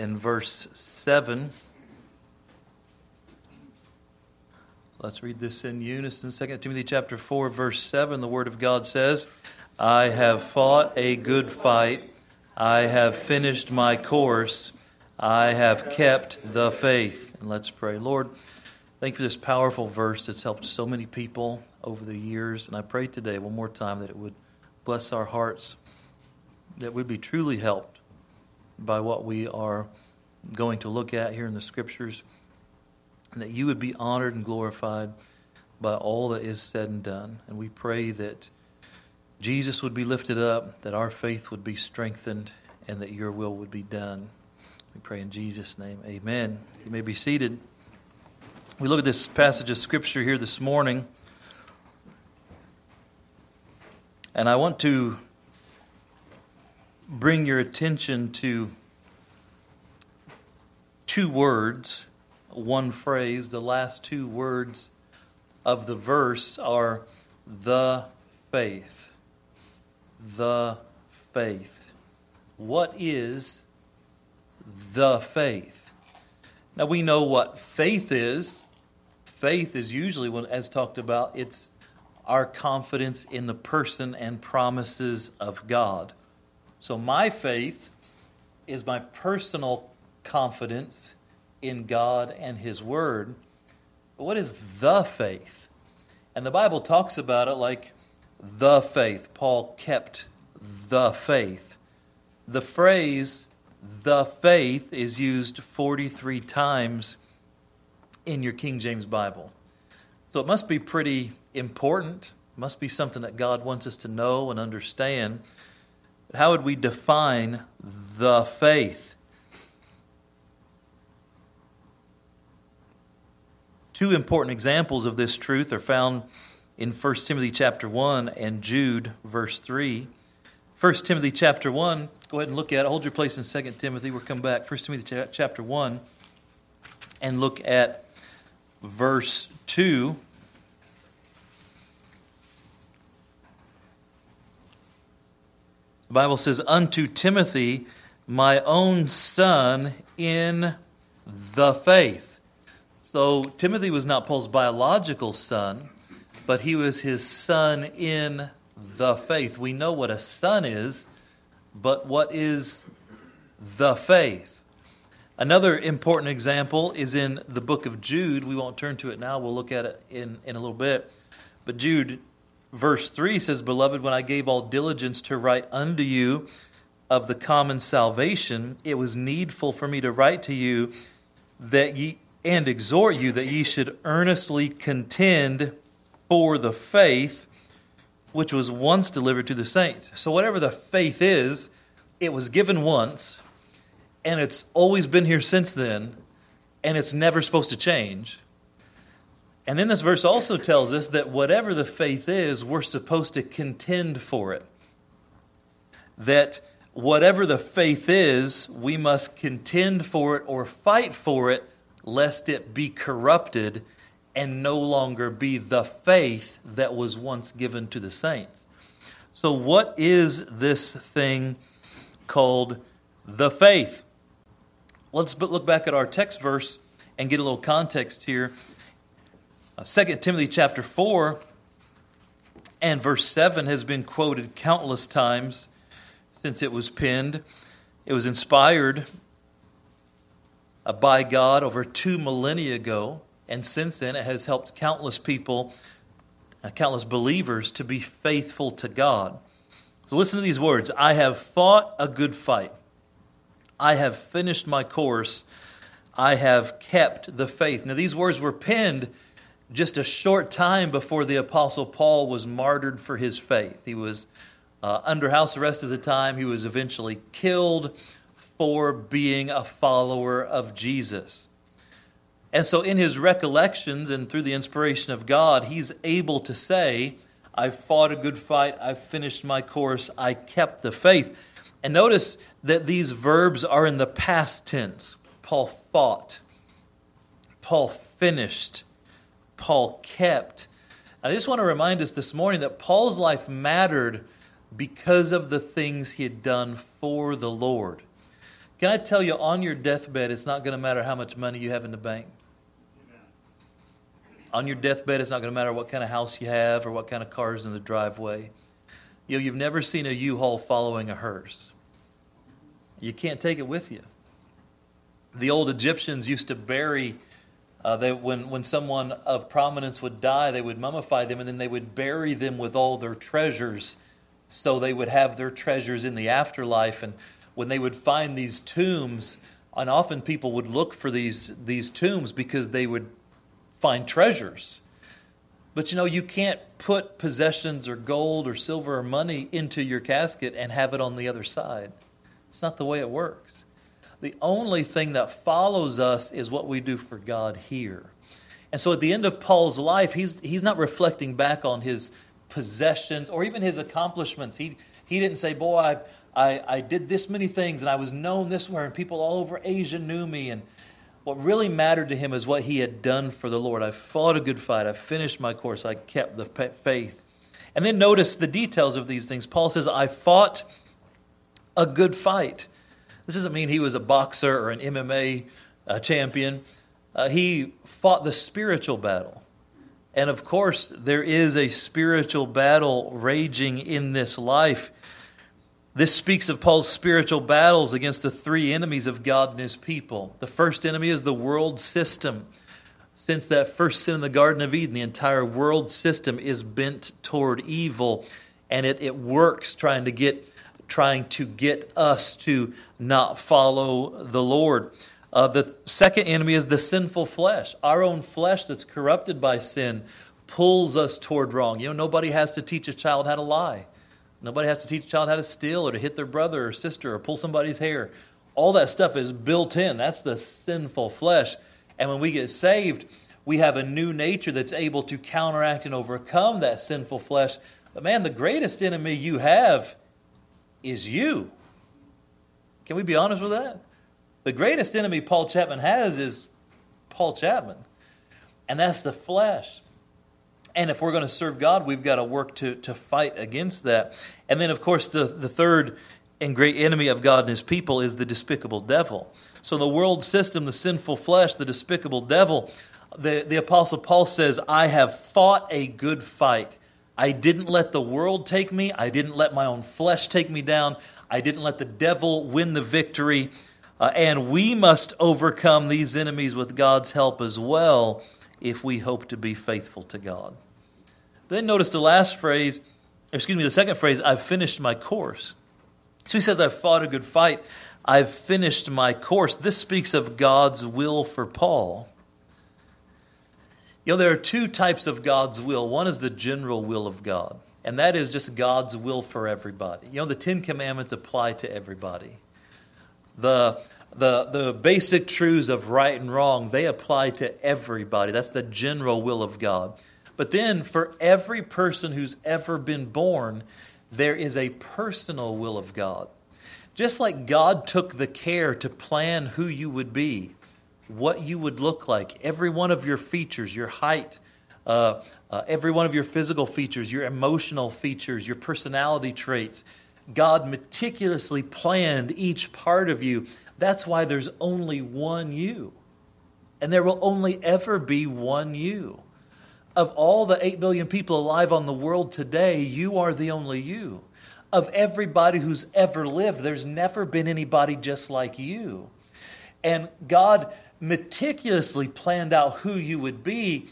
in verse 7. Let's read this in unison. 2 Timothy chapter 4 verse 7 the word of God says, "I have fought a good fight. I have finished my course. I have kept the faith." And let's pray. Lord, thank you for this powerful verse that's helped so many people over the years, and I pray today one more time that it would bless our hearts, that we'd be truly helped by what we are going to look at here in the scriptures and that you would be honored and glorified by all that is said and done. And we pray that Jesus would be lifted up, that our faith would be strengthened, and that your will would be done. We pray in Jesus' name. Amen. You may be seated. We look at this passage of Scripture here this morning, and I want to bring your attention to two words one phrase. The last two words of the verse are the faith. The faith. What is the faith? Now we know what faith is. Faith is usually, as talked about, it's our confidence in the person and promises of God. So my faith is my personal confidence in God and His Word. But what is the faith? And the Bible talks about it like the faith. Paul kept the faith. The phrase the faith is used 43 times in your King James Bible. So it must be pretty important. Must be something that God wants us to know and understand. How would we define the faith? Two important examples of this truth are found in 1 Timothy chapter 1 and Jude verse 3. 1 Timothy chapter 1, go ahead and look at it. Hold your place in 2 Timothy. We'll come back. 1 Timothy chapter 1 and look at verse 2. The Bible says, Unto Timothy, my own son in the faith so Timothy was not Paul's biological son, but he was his son in the faith. We know what a son is, but what is the faith? Another important example is in the book of Jude. We won't turn to it now, we'll look at it in, in a little bit. But Jude, verse 3 says, Beloved, when I gave all diligence to write unto you of the common salvation, it was needful for me to write to you that ye and exhort you that ye should earnestly contend for the faith which was once delivered to the saints. So, whatever the faith is, it was given once, and it's always been here since then, and it's never supposed to change. And then this verse also tells us that whatever the faith is, we're supposed to contend for it. That whatever the faith is, we must contend for it or fight for it lest it be corrupted and no longer be the faith that was once given to the saints. So, what is this thing called the faith? Let's look back at our text verse and get a little context here. 2 uh, Timothy chapter 4 and verse 7 has been quoted countless times since it was penned. It was inspired uh, by God over two millennia ago, and since then it has helped countless people, uh, countless believers to be faithful to God. So listen to these words I have fought a good fight, I have finished my course, I have kept the faith. Now, these words were penned just a short time before the Apostle Paul was martyred for his faith. He was uh, under house arrest at the time, he was eventually killed for being a follower of Jesus. And so, in his recollections and through the inspiration of God, he's able to say, I've fought a good fight, I've finished my course, I kept the faith. And notice that these verbs are in the past tense. Paul fought, Paul finished, Paul kept. I just want to remind us this morning that Paul's life mattered because of the things he had done for the Lord. Can I tell you, on your deathbed, it's not going to matter how much money you have in the bank. On your deathbed, it's not going to matter what kind of house you have or what kind of cars in the driveway. You know, you've never seen a U-Haul following a hearse. You can't take it with you. The old Egyptians used to bury, uh, they, when, when someone of prominence would die, they would mummify them and then they would bury them with all their treasures so they would have their treasures in the afterlife. And when they would find these tombs, and often people would look for these, these tombs because they would find treasures. But you know, you can't put possessions or gold or silver or money into your casket and have it on the other side. It's not the way it works. The only thing that follows us is what we do for God here. And so at the end of Paul's life, he's, he's not reflecting back on his possessions or even his accomplishments. He, he didn't say, Boy, I, I, I did this many things and I was known this way, and people all over Asia knew me. And what really mattered to him is what he had done for the Lord. I fought a good fight. I finished my course. I kept the faith. And then notice the details of these things. Paul says, I fought a good fight. This doesn't mean he was a boxer or an MMA uh, champion. Uh, he fought the spiritual battle. And of course, there is a spiritual battle raging in this life. This speaks of Paul's spiritual battles against the three enemies of God and his people. The first enemy is the world system. Since that first sin in the Garden of Eden, the entire world system is bent toward evil, and it, it works trying to get trying to get us to not follow the Lord. Uh, the second enemy is the sinful flesh. Our own flesh that's corrupted by sin pulls us toward wrong. You know, nobody has to teach a child how to lie. Nobody has to teach a child how to steal or to hit their brother or sister or pull somebody's hair. All that stuff is built in. That's the sinful flesh. And when we get saved, we have a new nature that's able to counteract and overcome that sinful flesh. But man, the greatest enemy you have is you. Can we be honest with that? The greatest enemy Paul Chapman has is Paul Chapman, and that's the flesh. And if we're going to serve God, we've got to work to, to fight against that. And then, of course, the, the third and great enemy of God and his people is the despicable devil. So, the world system, the sinful flesh, the despicable devil, the, the Apostle Paul says, I have fought a good fight. I didn't let the world take me. I didn't let my own flesh take me down. I didn't let the devil win the victory. Uh, and we must overcome these enemies with God's help as well if we hope to be faithful to God. Then notice the last phrase, excuse me, the second phrase, I've finished my course. So he says, I've fought a good fight. I've finished my course. This speaks of God's will for Paul. You know, there are two types of God's will. One is the general will of God, and that is just God's will for everybody. You know, the Ten Commandments apply to everybody. The the, the basic truths of right and wrong, they apply to everybody. That's the general will of God. But then, for every person who's ever been born, there is a personal will of God. Just like God took the care to plan who you would be, what you would look like, every one of your features, your height, uh, uh, every one of your physical features, your emotional features, your personality traits. God meticulously planned each part of you that's why there's only one you. And there will only ever be one you. Of all the 8 billion people alive on the world today, you are the only you. Of everybody who's ever lived, there's never been anybody just like you. And God meticulously planned out who you would be.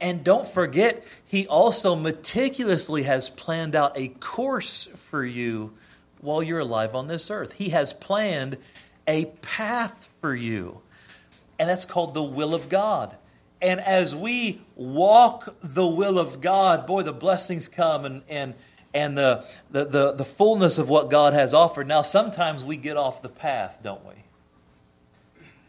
And don't forget, He also meticulously has planned out a course for you while you're alive on this earth. He has planned a path for you. And that's called the will of God. And as we walk the will of God, boy, the blessings come and, and, and the, the, the, the fullness of what God has offered. Now, sometimes we get off the path, don't we?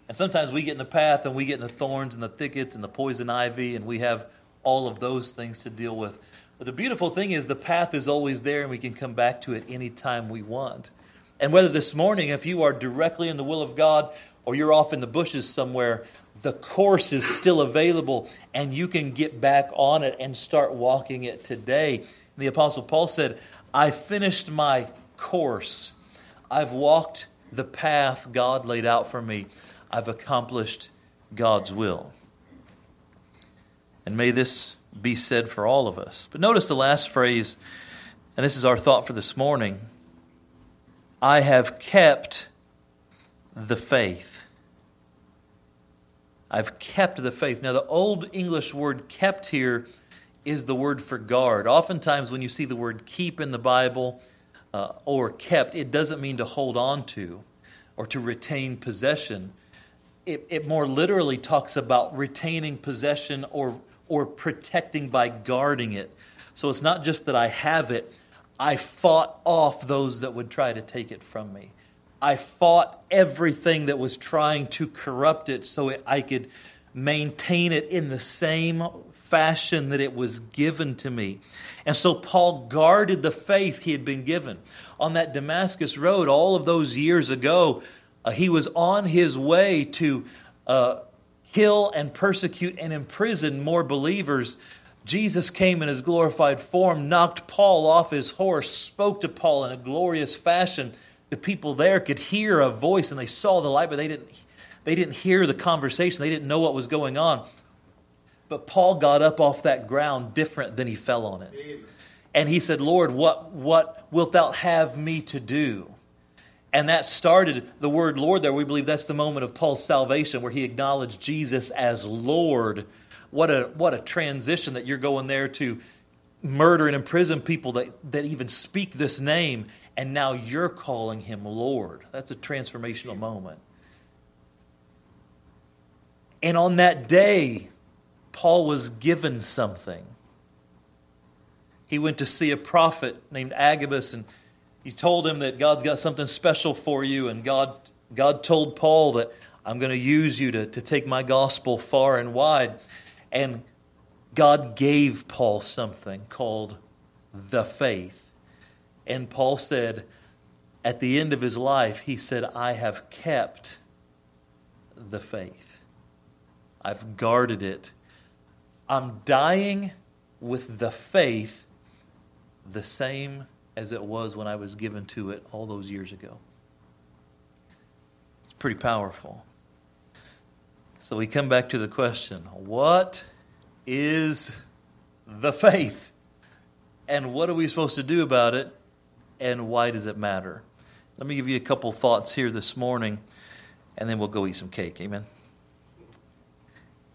And sometimes we get in the path and we get in the thorns and the thickets and the poison ivy, and we have all of those things to deal with. But the beautiful thing is the path is always there, and we can come back to it anytime we want. And whether this morning, if you are directly in the will of God or you're off in the bushes somewhere, the course is still available and you can get back on it and start walking it today. The Apostle Paul said, I finished my course. I've walked the path God laid out for me. I've accomplished God's will. And may this be said for all of us. But notice the last phrase, and this is our thought for this morning I have kept the faith. I've kept the faith. Now, the Old English word kept here is the word for guard. Oftentimes, when you see the word keep in the Bible uh, or kept, it doesn't mean to hold on to or to retain possession. It, it more literally talks about retaining possession or, or protecting by guarding it. So it's not just that I have it, I fought off those that would try to take it from me. I fought everything that was trying to corrupt it so it, I could maintain it in the same fashion that it was given to me. And so Paul guarded the faith he had been given. On that Damascus road, all of those years ago, uh, he was on his way to uh, kill and persecute and imprison more believers. Jesus came in his glorified form, knocked Paul off his horse, spoke to Paul in a glorious fashion. The people there could hear a voice and they saw the light, but they didn't, they didn't hear the conversation. They didn't know what was going on. But Paul got up off that ground different than he fell on it. And he said, Lord, what, what wilt thou have me to do? And that started the word Lord there. We believe that's the moment of Paul's salvation where he acknowledged Jesus as Lord. What a, what a transition that you're going there to murder and imprison people that, that even speak this name, and now you're calling him Lord. That's a transformational moment. And on that day, Paul was given something. He went to see a prophet named Agabus, and he told him that God's got something special for you. And God, God told Paul that I'm going to use you to, to take my gospel far and wide. And God gave Paul something called the faith. And Paul said, at the end of his life, he said, I have kept the faith. I've guarded it I'm dying with the faith the same as it was when I was given to it all those years ago. It's pretty powerful. So we come back to the question what is the faith? And what are we supposed to do about it? And why does it matter? Let me give you a couple thoughts here this morning, and then we'll go eat some cake. Amen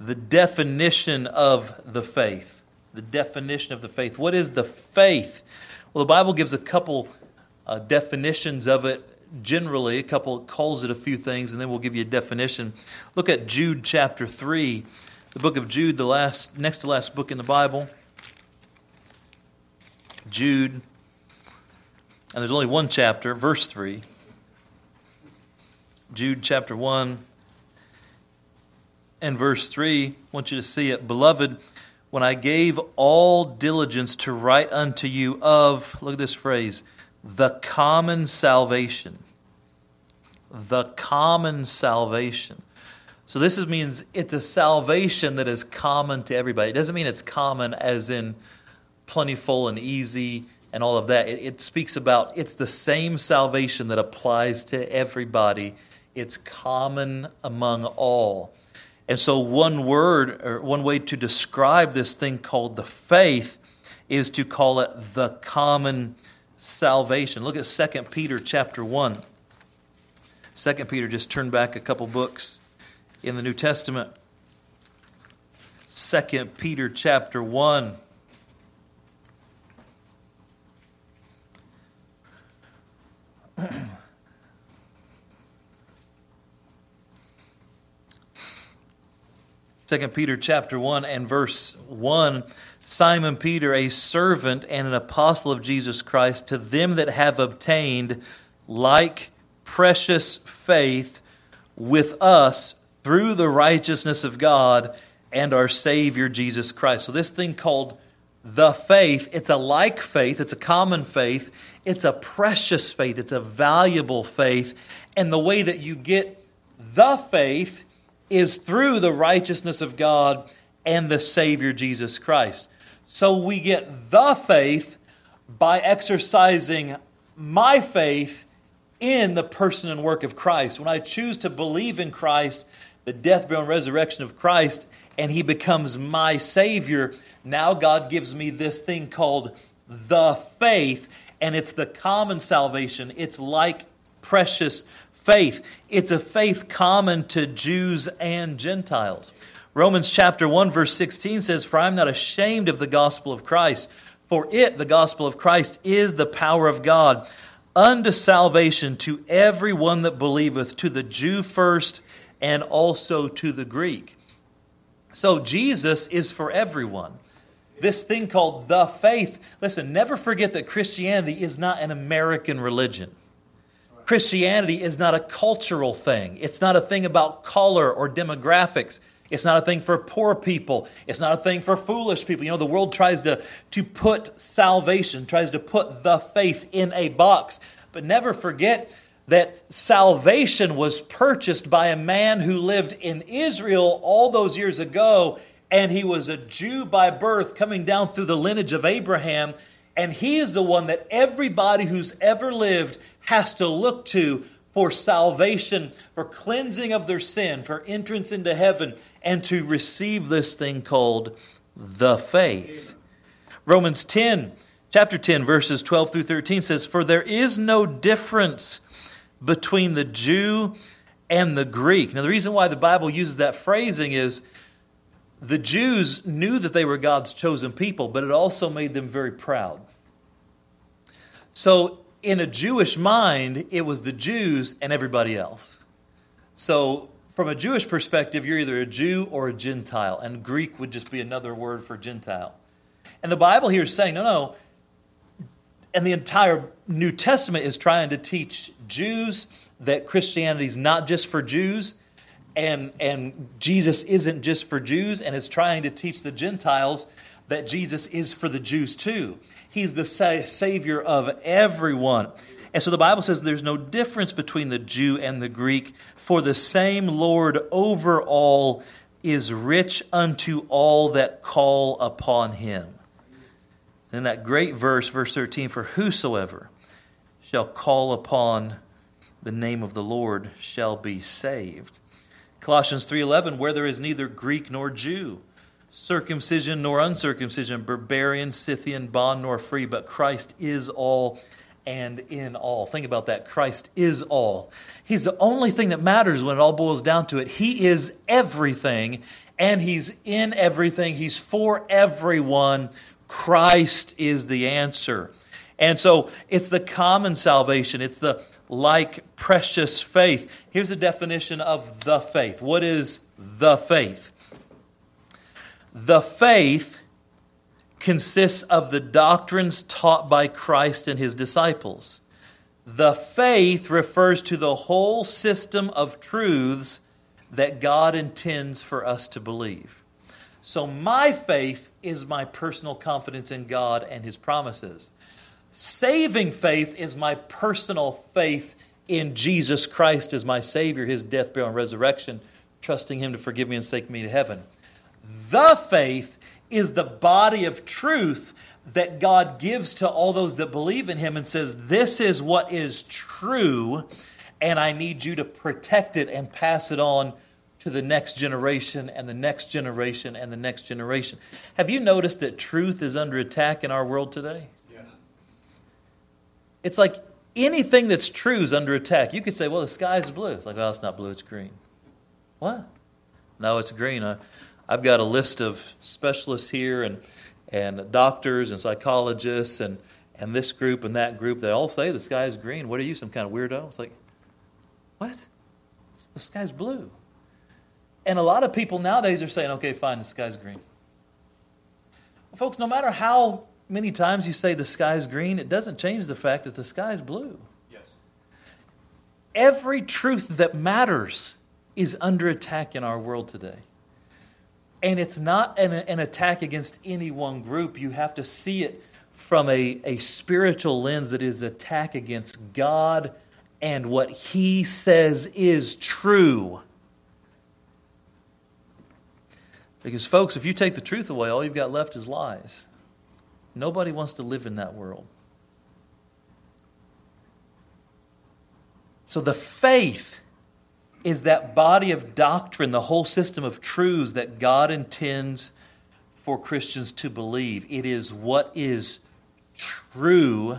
the definition of the faith. The definition of the faith. What is the faith? Well, the Bible gives a couple uh, definitions of it generally, a couple calls it a few things, and then we'll give you a definition. Look at Jude chapter 3, the book of Jude, the last next to last book in the Bible. Jude, and there's only one chapter, verse 3. Jude chapter 1 and verse 3, I want you to see it. Beloved, when I gave all diligence to write unto you of, look at this phrase, the common salvation. The common salvation. So this means it's a salvation that is common to everybody. It doesn't mean it's common as in plentiful and easy and all of that. It, it speaks about it's the same salvation that applies to everybody. It's common among all. And so, one word or one way to describe this thing called the faith is to call it the common salvation. Look at 2 Peter chapter 1. 2 Peter, just turn back a couple books in the New Testament. 2 Peter chapter 1. 2 Peter chapter 1 and verse 1 Simon Peter, a servant and an apostle of Jesus Christ, to them that have obtained like precious faith with us through the righteousness of God and our Savior Jesus Christ. So, this thing called the faith, it's a like faith, it's a common faith, it's a precious faith, it's a valuable faith. And the way that you get the faith is through the righteousness of God and the Savior Jesus Christ. So we get the faith by exercising my faith in the person and work of Christ. When I choose to believe in Christ, the death, burial, and resurrection of Christ, and he becomes my Savior, now God gives me this thing called the faith, and it's the common salvation. It's like precious faith. It's a faith common to Jews and Gentiles. Romans chapter 1 verse 16 says, "For I am not ashamed of the gospel of Christ, for it, the gospel of Christ, is the power of God unto salvation to every one that believeth, to the Jew first, and also to the Greek." So Jesus is for everyone. This thing called the faith. Listen, never forget that Christianity is not an American religion. Christianity is not a cultural thing. It's not a thing about color or demographics. It's not a thing for poor people. It's not a thing for foolish people. You know, the world tries to, to put salvation, tries to put the faith in a box. But never forget that salvation was purchased by a man who lived in Israel all those years ago, and he was a Jew by birth coming down through the lineage of Abraham. And he is the one that everybody who's ever lived has to look to for salvation, for cleansing of their sin, for entrance into heaven, and to receive this thing called the faith. Romans 10, chapter 10, verses 12 through 13 says, For there is no difference between the Jew and the Greek. Now, the reason why the Bible uses that phrasing is the Jews knew that they were God's chosen people, but it also made them very proud. So, in a Jewish mind, it was the Jews and everybody else. So, from a Jewish perspective, you're either a Jew or a Gentile, and Greek would just be another word for Gentile. And the Bible here is saying, no, no. And the entire New Testament is trying to teach Jews that Christianity is not just for Jews, and, and Jesus isn't just for Jews, and it's trying to teach the Gentiles that Jesus is for the Jews too. He's the sa- Savior of everyone. And so the Bible says there's no difference between the Jew and the Greek, for the same Lord over all is rich unto all that call upon him. And that great verse, verse 13, for whosoever shall call upon the name of the Lord shall be saved. Colossians 3:11 where there is neither Greek nor Jew circumcision nor uncircumcision, barbarian, Scythian, bond nor free, but Christ is all and in all. Think about that. Christ is all. He's the only thing that matters when it all boils down to it. He is everything, and He's in everything. He's for everyone. Christ is the answer. And so it's the common salvation, it's the like precious faith. Here's a definition of the faith. What is the faith? The faith consists of the doctrines taught by Christ and his disciples. The faith refers to the whole system of truths that God intends for us to believe. So, my faith is my personal confidence in God and his promises. Saving faith is my personal faith in Jesus Christ as my Savior, his death, burial, and resurrection, trusting him to forgive me and take me to heaven. The faith is the body of truth that God gives to all those that believe in Him and says, This is what is true, and I need you to protect it and pass it on to the next generation and the next generation and the next generation. Have you noticed that truth is under attack in our world today? Yes. It's like anything that's true is under attack. You could say, Well, the sky is blue. It's like, Well, it's not blue, it's green. What? No, it's green. I, I've got a list of specialists here and, and doctors and psychologists and, and this group and that group. They all say the sky is green. What are you, some kind of weirdo? It's like, what? The sky's blue. And a lot of people nowadays are saying, okay, fine, the sky's green. Well, folks, no matter how many times you say the sky's green, it doesn't change the fact that the sky's blue. Yes. Every truth that matters is under attack in our world today. And it's not an, an attack against any one group. You have to see it from a, a spiritual lens that is attack against God and what He says is true. Because, folks, if you take the truth away, all you've got left is lies. Nobody wants to live in that world. So the faith is that body of doctrine, the whole system of truths that God intends for Christians to believe. It is what is true,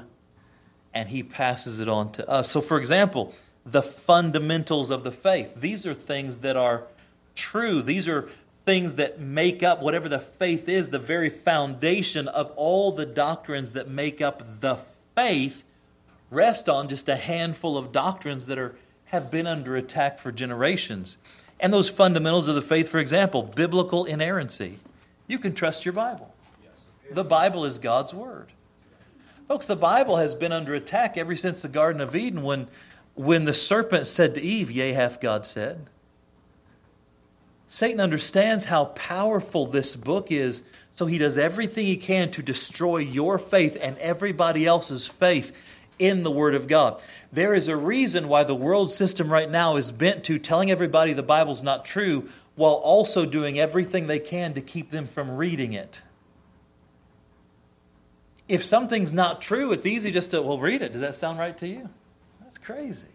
and He passes it on to us. So, for example, the fundamentals of the faith. These are things that are true. These are things that make up whatever the faith is, the very foundation of all the doctrines that make up the faith rest on just a handful of doctrines that are have been under attack for generations. And those fundamentals of the faith, for example, biblical inerrancy. You can trust your Bible. The Bible is God's Word. Folks, the Bible has been under attack ever since the Garden of Eden when, when the serpent said to Eve, Yea, hath God said. Satan understands how powerful this book is, so he does everything he can to destroy your faith and everybody else's faith in the Word of God. There is a reason why the world system right now is bent to telling everybody the Bible's not true while also doing everything they can to keep them from reading it. If something's not true, it's easy just to, well, read it. Does that sound right to you? That's crazy.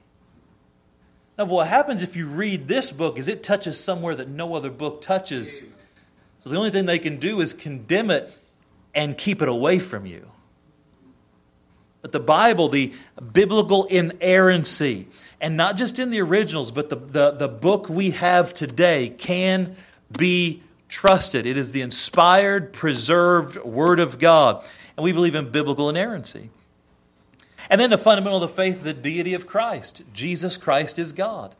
Now, what happens if you read this book is it touches somewhere that no other book touches. So the only thing they can do is condemn it and keep it away from you. But the Bible, the biblical inerrancy, and not just in the originals, but the, the, the book we have today can be trusted. It is the inspired, preserved Word of God. And we believe in biblical inerrancy. And then the fundamental of the faith, the deity of Christ. Jesus Christ is God.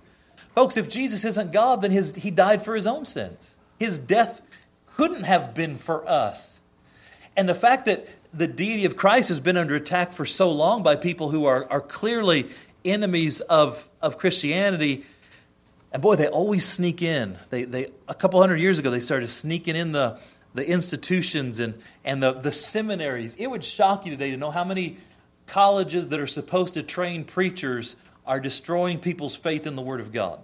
Folks, if Jesus isn't God, then his, he died for his own sins. His death couldn't have been for us. And the fact that the deity of Christ has been under attack for so long by people who are, are clearly enemies of, of Christianity. And boy, they always sneak in. They, they, a couple hundred years ago, they started sneaking in the, the institutions and, and the, the seminaries. It would shock you today to know how many colleges that are supposed to train preachers are destroying people's faith in the Word of God.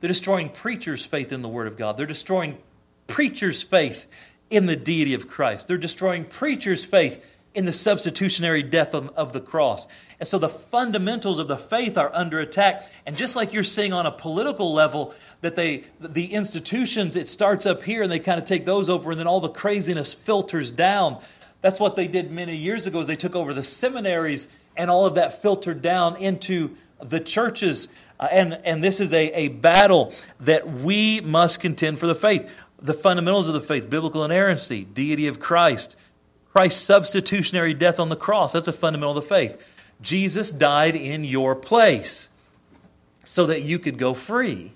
They're destroying preachers' faith in the Word of God. They're destroying preachers' faith in the deity of Christ. They're destroying preachers' faith in the substitutionary death of, of, the cross. And so the fundamentals of the faith are under attack. And just like you're seeing on a political level, that they the institutions, it starts up here and they kind of take those over, and then all the craziness filters down. That's what they did many years ago, is they took over the seminaries and all of that filtered down into the churches. Uh, and, and this is a, a battle that we must contend for the faith. The fundamentals of the faith, biblical inerrancy, deity of Christ, Christ's substitutionary death on the cross. That's a fundamental of the faith. Jesus died in your place so that you could go free.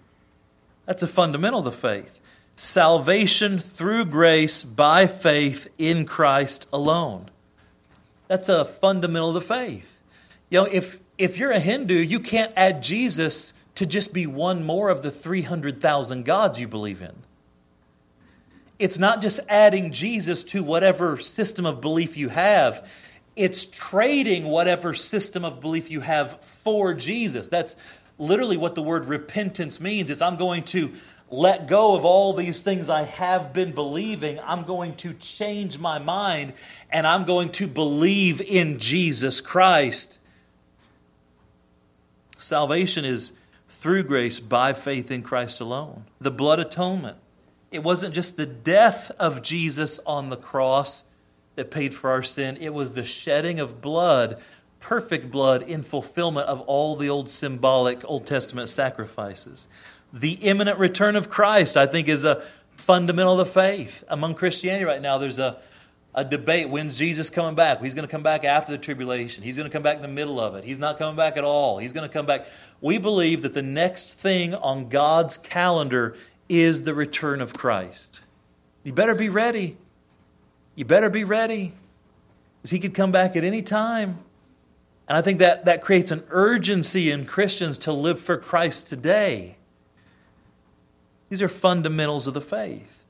That's a fundamental of the faith salvation through grace by faith in Christ alone. That's a fundamental of the faith. You know, if, if you're a Hindu, you can't add Jesus to just be one more of the 300,000 gods you believe in. It's not just adding Jesus to whatever system of belief you have. It's trading whatever system of belief you have for Jesus. That's literally what the word repentance means. It's I'm going to let go of all these things I have been believing. I'm going to change my mind and I'm going to believe in Jesus Christ. Salvation is through grace by faith in Christ alone. The blood atonement. It wasn't just the death of Jesus on the cross that paid for our sin, it was the shedding of blood, perfect blood, in fulfillment of all the old symbolic Old Testament sacrifices. The imminent return of Christ, I think, is a fundamental of the faith. Among Christianity right now, there's a, a debate when's Jesus coming back? He's going to come back after the tribulation. He's going to come back in the middle of it. He's not coming back at all. He's going to come back. We believe that the next thing on God's calendar is the return of Christ. You better be ready. You better be ready. Because he could come back at any time. And I think that, that creates an urgency in Christians to live for Christ today. These are fundamentals of the faith.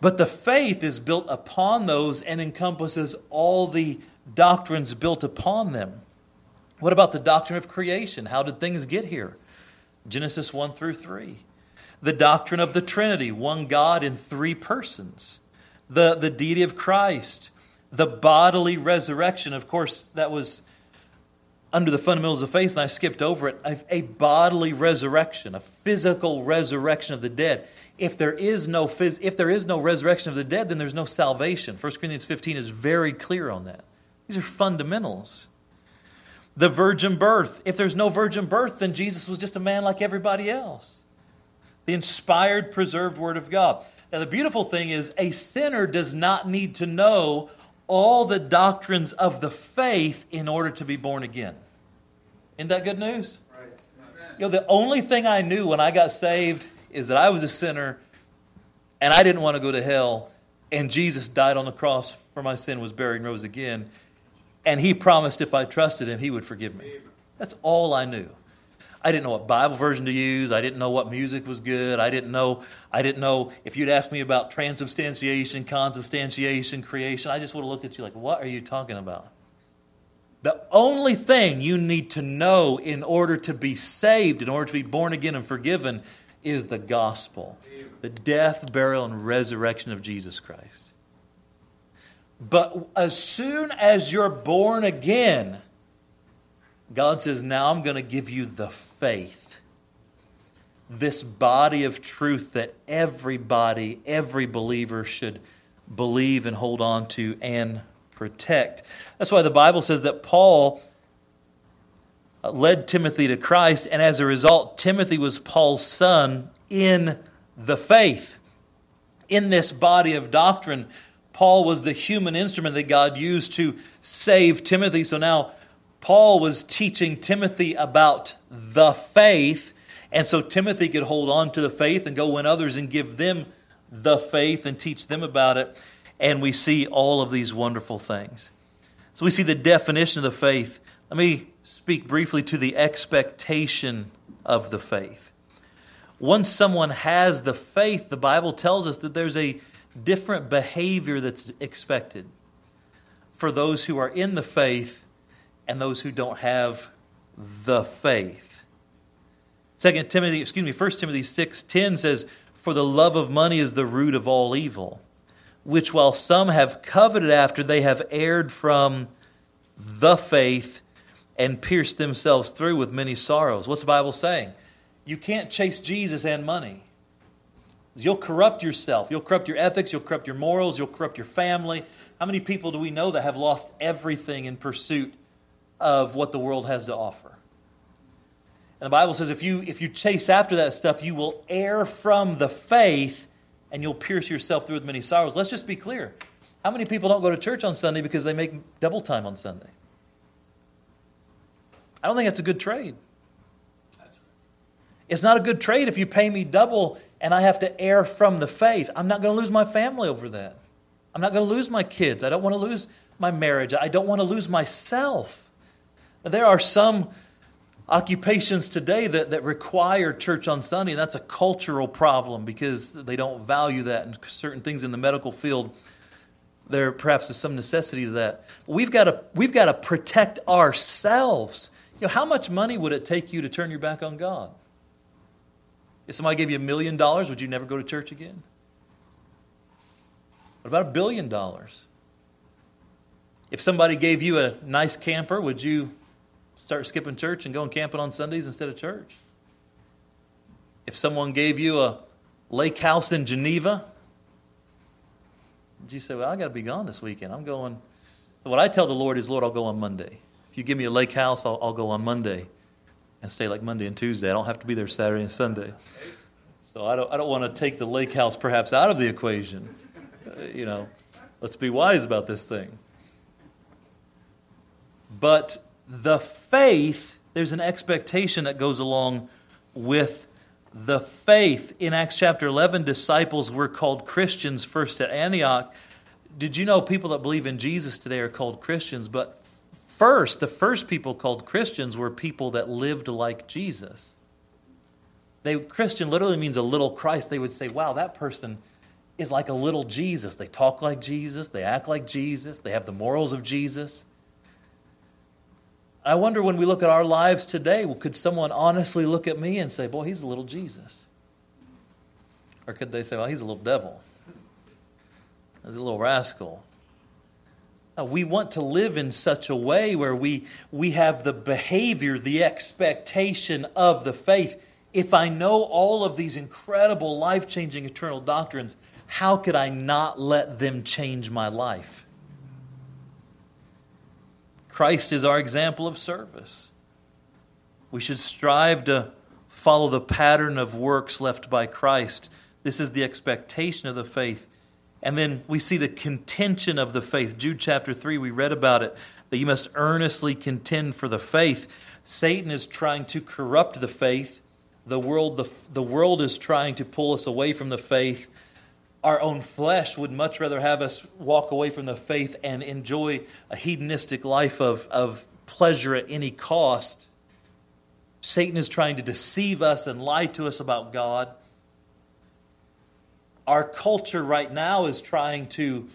But the faith is built upon those and encompasses all the doctrines built upon them. What about the doctrine of creation? How did things get here? Genesis 1 through 3. The doctrine of the Trinity, one God in three persons. The, the deity of Christ. The bodily resurrection. Of course, that was under the fundamentals of faith, and I skipped over it, a, a, bodily resurrection, a physical resurrection of the dead. If there is no phys- if there is no resurrection of the dead, then there's no salvation. 1 Corinthians 15 is very clear on that. These are fundamentals. The virgin birth. If there's no virgin birth, then Jesus was just a man like everybody else. The inspired, preserved Word of God. Now, the beautiful thing is, a sinner does not need to know all the doctrines of the faith in order to be born again. Isn't that good news? Right. You know, the only thing I knew when I got saved is that I was a sinner and I didn't want to go to hell, and Jesus died on the cross for my sin, was buried, and rose again. And he promised if I trusted him, he would forgive me. That's all I knew. I didn't know what Bible version to use. I didn't know what music was good. I didn't know. I didn't know if you'd asked me about transubstantiation, consubstantiation, creation. I just would have looked at you like, "What are you talking about?" The only thing you need to know in order to be saved, in order to be born again and forgiven, is the gospel, the death, burial, and resurrection of Jesus Christ. But as soon as you're born again, God says, Now I'm going to give you the faith, this body of truth that everybody, every believer should believe and hold on to and protect. That's why the Bible says that Paul uh, led Timothy to Christ, and as a result, Timothy was Paul's son in the faith. In this body of doctrine, Paul was the human instrument that God used to save Timothy. So now Paul was teaching Timothy about the faith, and so Timothy could hold on to the faith and go win others and give them the faith and teach them about it. And we see all of these wonderful things. So we see the definition of the faith. Let me speak briefly to the expectation of the faith. Once someone has the faith, the Bible tells us that there's a different behavior that's expected for those who are in the faith and those who don't have the faith. Second Timothy, excuse me, 1 Timothy 6:10 says, "For the love of money is the root of all evil, which while some have coveted after, they have erred from the faith and pierced themselves through with many sorrows." What's the Bible saying? You can't chase Jesus and money. You'll corrupt yourself. You'll corrupt your ethics. You'll corrupt your morals. You'll corrupt your family. How many people do we know that have lost everything in pursuit of what the world has to offer. And the Bible says if you, if you chase after that stuff, you will err from the faith and you'll pierce yourself through with many sorrows. Let's just be clear. How many people don't go to church on Sunday because they make double time on Sunday? I don't think that's a good trade. It's not a good trade if you pay me double and I have to err from the faith. I'm not going to lose my family over that. I'm not going to lose my kids. I don't want to lose my marriage. I don't want to lose myself. There are some occupations today that, that require church on Sunday, and that's a cultural problem because they don't value that. And certain things in the medical field, there perhaps is some necessity to that. We've got to, we've got to protect ourselves. You know, how much money would it take you to turn your back on God? If somebody gave you a million dollars, would you never go to church again? What about a billion dollars? If somebody gave you a nice camper, would you start skipping church and going camping on Sundays instead of church? If someone gave you a lake house in Geneva, you say, Well, I got to be gone this weekend? I'm going. So, what I tell the Lord is, Lord, I'll go on Monday. If you give me a lake house, I'll, I'll go on Monday and stay like Monday and Tuesday. I don't have to be there Saturday and Sunday. So, I don't, I don't want to take the lake house perhaps out of the equation. Uh, you know, let's be wise about this thing. But the faith, there's an expectation that goes along with the faith. In Acts chapter 11, disciples were called Christians first at Antioch. Did you know people that believe in Jesus today are called Christians? But first, the first people called Christians were people that lived like Jesus. They, Christian literally means a little Christ. They would say, wow, that person is like a little Jesus. They talk like Jesus, they act like Jesus, they have the morals of Jesus. I wonder when we look at our lives today, could someone honestly look at me and say, Boy, he's a little Jesus? Or could they say, Well, he's a little devil? He's a little rascal? Uh, we want to live in such a way where we, we have the behavior, the expectation of the faith. If I know all of these incredible, life changing, eternal doctrines, how could I not let them change my life? Christ is our example of service. We should strive to follow the pattern of works left by Christ. This is the expectation of the faith. And then we see the contention of the faith. Jude chapter 3, we read about it, that you must earnestly contend for the faith. Satan is trying to corrupt the faith. The world, the, the world is trying to pull us away from the faith. Our own flesh would much rather have us walk away from the faith and enjoy a hedonistic life of, of pleasure at any cost. Satan is trying to deceive us and lie to us about God. Our culture right now is trying to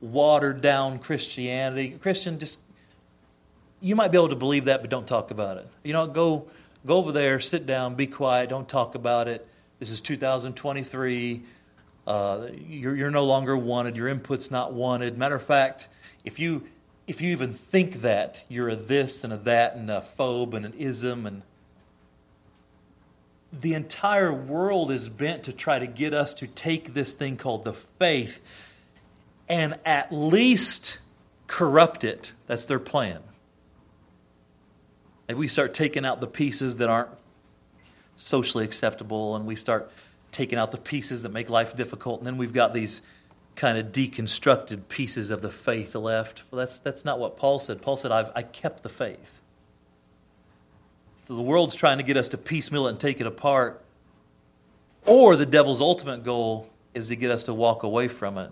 water down Christianity. Christian, just you might be able to believe that, but don't talk about it. You know, go go over there, sit down, be quiet, don't talk about it. This is 2023. Uh, you're, you're no longer wanted. Your input's not wanted. Matter of fact, if you if you even think that you're a this and a that and a phobe and an ism and the entire world is bent to try to get us to take this thing called the faith and at least corrupt it. That's their plan. And we start taking out the pieces that aren't socially acceptable, and we start taking out the pieces that make life difficult, and then we've got these kind of deconstructed pieces of the faith left. Well, that's, that's not what Paul said. Paul said, I've, I kept the faith. The world's trying to get us to piecemeal it and take it apart. Or the devil's ultimate goal is to get us to walk away from it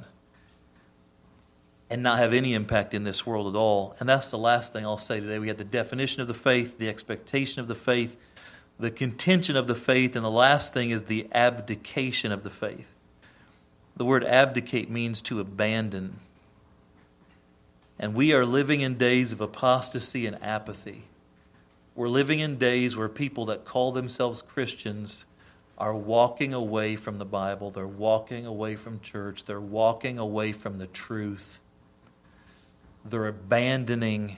and not have any impact in this world at all. And that's the last thing I'll say today. We had the definition of the faith, the expectation of the faith, the contention of the faith, and the last thing is the abdication of the faith. The word abdicate means to abandon. And we are living in days of apostasy and apathy. We're living in days where people that call themselves Christians are walking away from the Bible. They're walking away from church. They're walking away from the truth. They're abandoning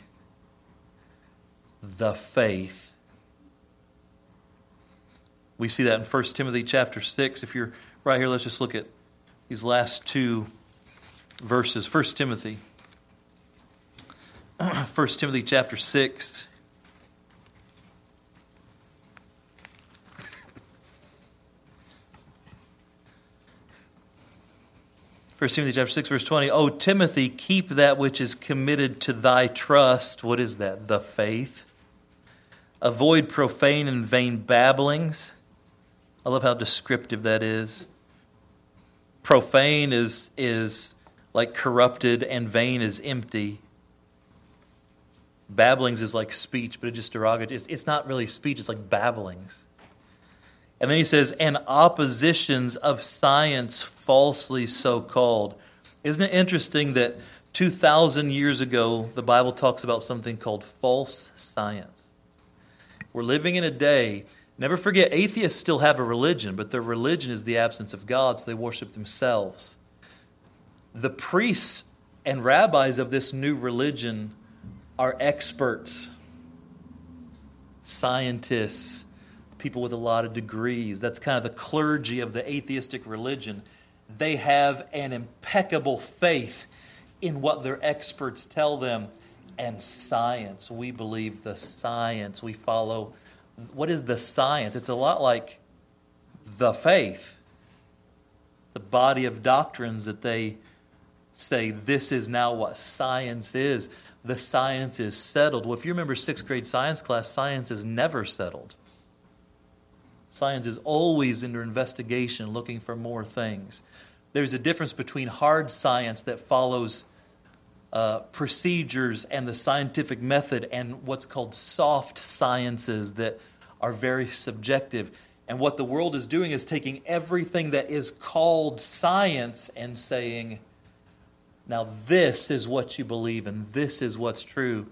the faith. We see that in 1 Timothy chapter 6. If you're right here, let's just look at these last two verses. 1 Timothy. 1 Timothy chapter 6 1 Timothy chapter 6, verse 20. Oh, Timothy, keep that which is committed to thy trust. What is that? The faith. Avoid profane and vain babblings. I love how descriptive that is. Profane is, is like corrupted, and vain is empty. Babblings is like speech, but it's just derogatory. It's, it's not really speech, it's like babblings. And then he says, and oppositions of science falsely so called. Isn't it interesting that 2,000 years ago, the Bible talks about something called false science? We're living in a day, never forget, atheists still have a religion, but their religion is the absence of God, so they worship themselves. The priests and rabbis of this new religion are experts, scientists, people with a lot of degrees. That's kind of the clergy of the atheistic religion. They have an impeccable faith in what their experts tell them. And science, we believe the science. We follow. What is the science? It's a lot like the faith, the body of doctrines that they say this is now what science is. The science is settled. Well, if you remember sixth grade science class, science is never settled. Science is always under investigation, looking for more things. There's a difference between hard science that follows uh, procedures and the scientific method and what's called soft sciences that are very subjective. And what the world is doing is taking everything that is called science and saying, now this is what you believe and this is what's true.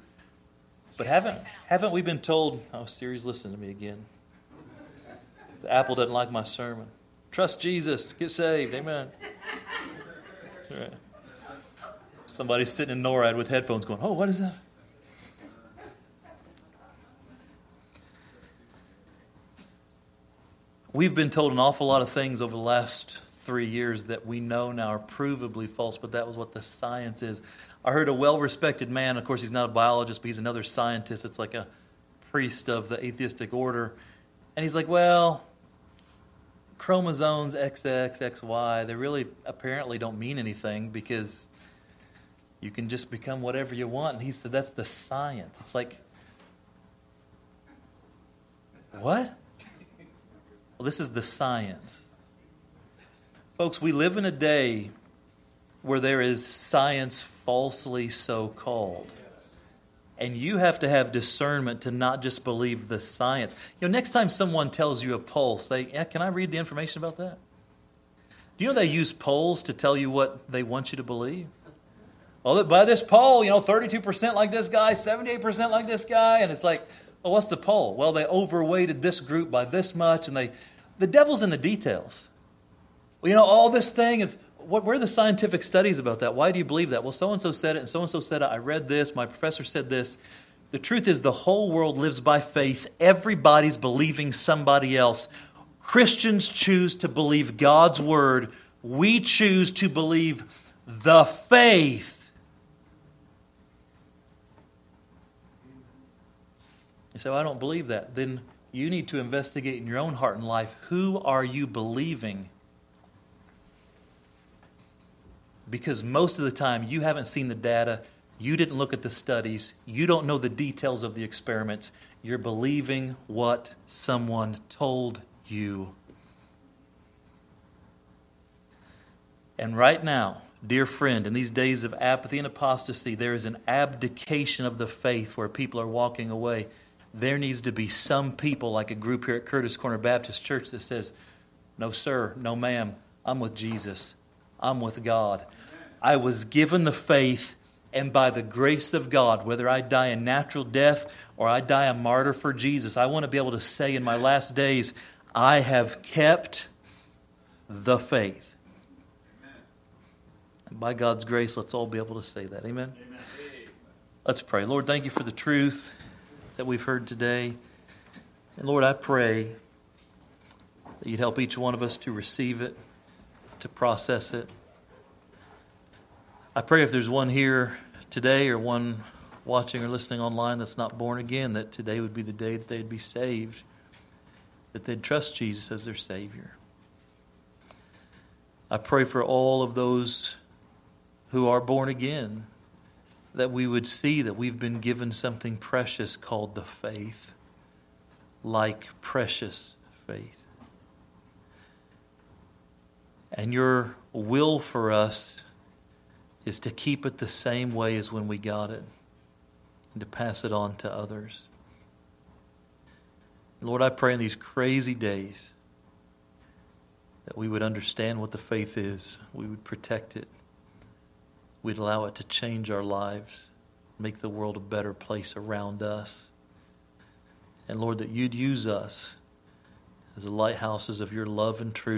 But haven't, haven't we been told, oh, Siri's, listen to me again. The Apple doesn't like my sermon. Trust Jesus, get saved. Amen. Right. Somebody's sitting in NORAD with headphones going, Oh, what is that? We've been told an awful lot of things over the last three years that we know now are provably false, but that was what the science is. I heard a well respected man, of course, he's not a biologist, but he's another scientist. It's like a priest of the atheistic order. And he's like, Well, chromosomes XX, XY, they really apparently don't mean anything because you can just become whatever you want. And he said, That's the science. It's like, what? Well, this is the science. Folks, we live in a day where there is science falsely so called. And you have to have discernment to not just believe the science. You know, next time someone tells you a poll, say, yeah, Can I read the information about that? Do you know they use polls to tell you what they want you to believe? Oh, well, by this poll, you know, 32% like this guy, 78% like this guy. And it's like, well, what's the poll? Well, they overweighted this group by this much, and they, the devil's in the details. Well, you know, all this thing is, what, where are the scientific studies about that? Why do you believe that? Well, so and so said it, and so and so said it. I read this, my professor said this. The truth is, the whole world lives by faith. Everybody's believing somebody else. Christians choose to believe God's word. We choose to believe the faith You say, well, I don't believe that. Then you need to investigate in your own heart and life who are you believing? Because most of the time you haven't seen the data, you didn't look at the studies, you don't know the details of the experiments. You're believing what someone told you. And right now, dear friend, in these days of apathy and apostasy, there is an abdication of the faith where people are walking away there needs to be some people, like a group here at Curtis Corner Baptist Church, that says, No, sir, no, ma'am, I'm with Jesus, I'm with God. I was given the faith, and by the grace of God, whether I die a natural death or I die a martyr for Jesus, I want to be able to say in my last days, I have kept the faith. And by God's grace, let's all be able to say that. Amen. Amen. Let's pray. Lord, thank you for the truth that we've heard today. And Lord, I pray that you'd help each one of us to receive it, to process it. I pray if there's one here today or one watching or listening online that's not born again, that today would be the day that they'd be saved, that they'd trust Jesus as their Savior. I pray for all of those who are born again that we would see that we've been given something precious called the faith, like precious faith. And your will for us is to keep it the same way as when we got it and to pass it on to others. Lord, I pray in these crazy days that we would understand what the faith is, we would protect it, we'd allow it to change our lives, make the world a better place around us. And Lord, that you'd use us as the lighthouses of your love and truth.